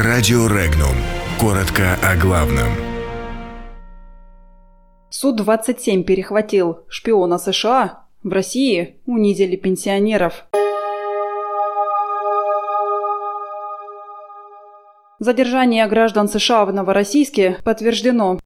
Радио Регнум. Коротко о главном. Су-27 перехватил шпиона США. В России унизили пенсионеров. Задержание граждан США в Новороссийске подтверждено.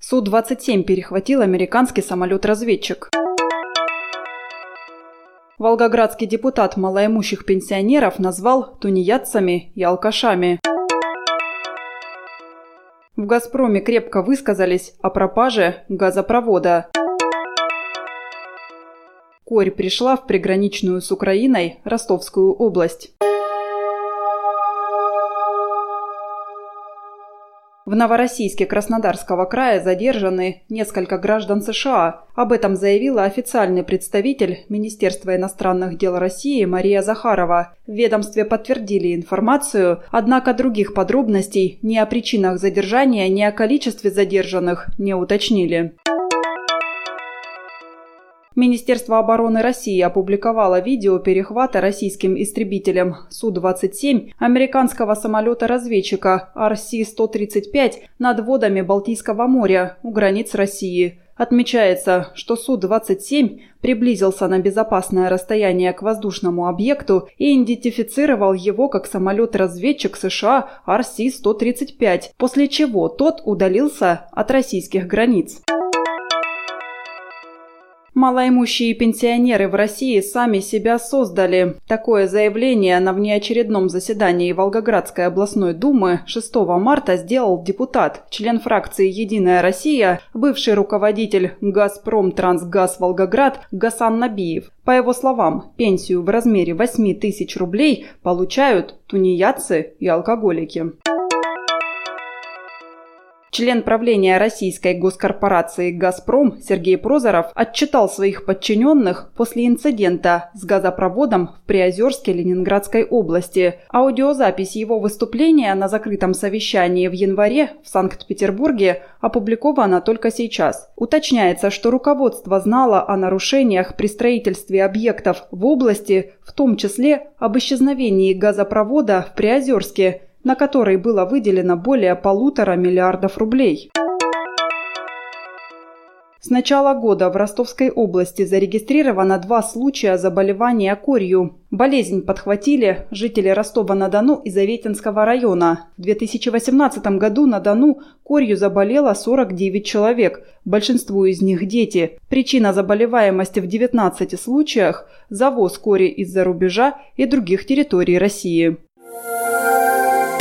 Су-27 перехватил американский самолет-разведчик. Волгоградский депутат малоимущих пенсионеров назвал тунеядцами и алкашами. В «Газпроме» крепко высказались о пропаже газопровода. Корь пришла в приграничную с Украиной Ростовскую область. В Новороссийске Краснодарского края задержаны несколько граждан США. Об этом заявила официальный представитель Министерства иностранных дел России Мария Захарова. В ведомстве подтвердили информацию, однако других подробностей ни о причинах задержания, ни о количестве задержанных не уточнили. Министерство обороны России опубликовало видео перехвата российским истребителем Су-27 американского самолета-разведчика RC-135 над водами Балтийского моря у границ России. Отмечается, что Су-27 приблизился на безопасное расстояние к воздушному объекту и идентифицировал его как самолет-разведчик США RC-135, после чего тот удалился от российских границ. Малоимущие пенсионеры в России сами себя создали. Такое заявление на внеочередном заседании Волгоградской областной думы 6 марта сделал депутат, член фракции «Единая Россия», бывший руководитель «Газпром Трансгаз Волгоград» Гасан Набиев. По его словам, пенсию в размере 8 тысяч рублей получают тунеядцы и алкоголики. Член правления российской госкорпорации «Газпром» Сергей Прозоров отчитал своих подчиненных после инцидента с газопроводом в Приозерске Ленинградской области. Аудиозапись его выступления на закрытом совещании в январе в Санкт-Петербурге опубликована только сейчас. Уточняется, что руководство знало о нарушениях при строительстве объектов в области, в том числе об исчезновении газопровода в Приозерске – на который было выделено более полутора миллиардов рублей. С начала года в Ростовской области зарегистрировано два случая заболевания корью. Болезнь подхватили жители Ростова-на-Дону и Заветинского района. В 2018 году на Дону корью заболело 49 человек, большинству из них дети. Причина заболеваемости в 19 случаях – завоз кори из-за рубежа и других территорий России.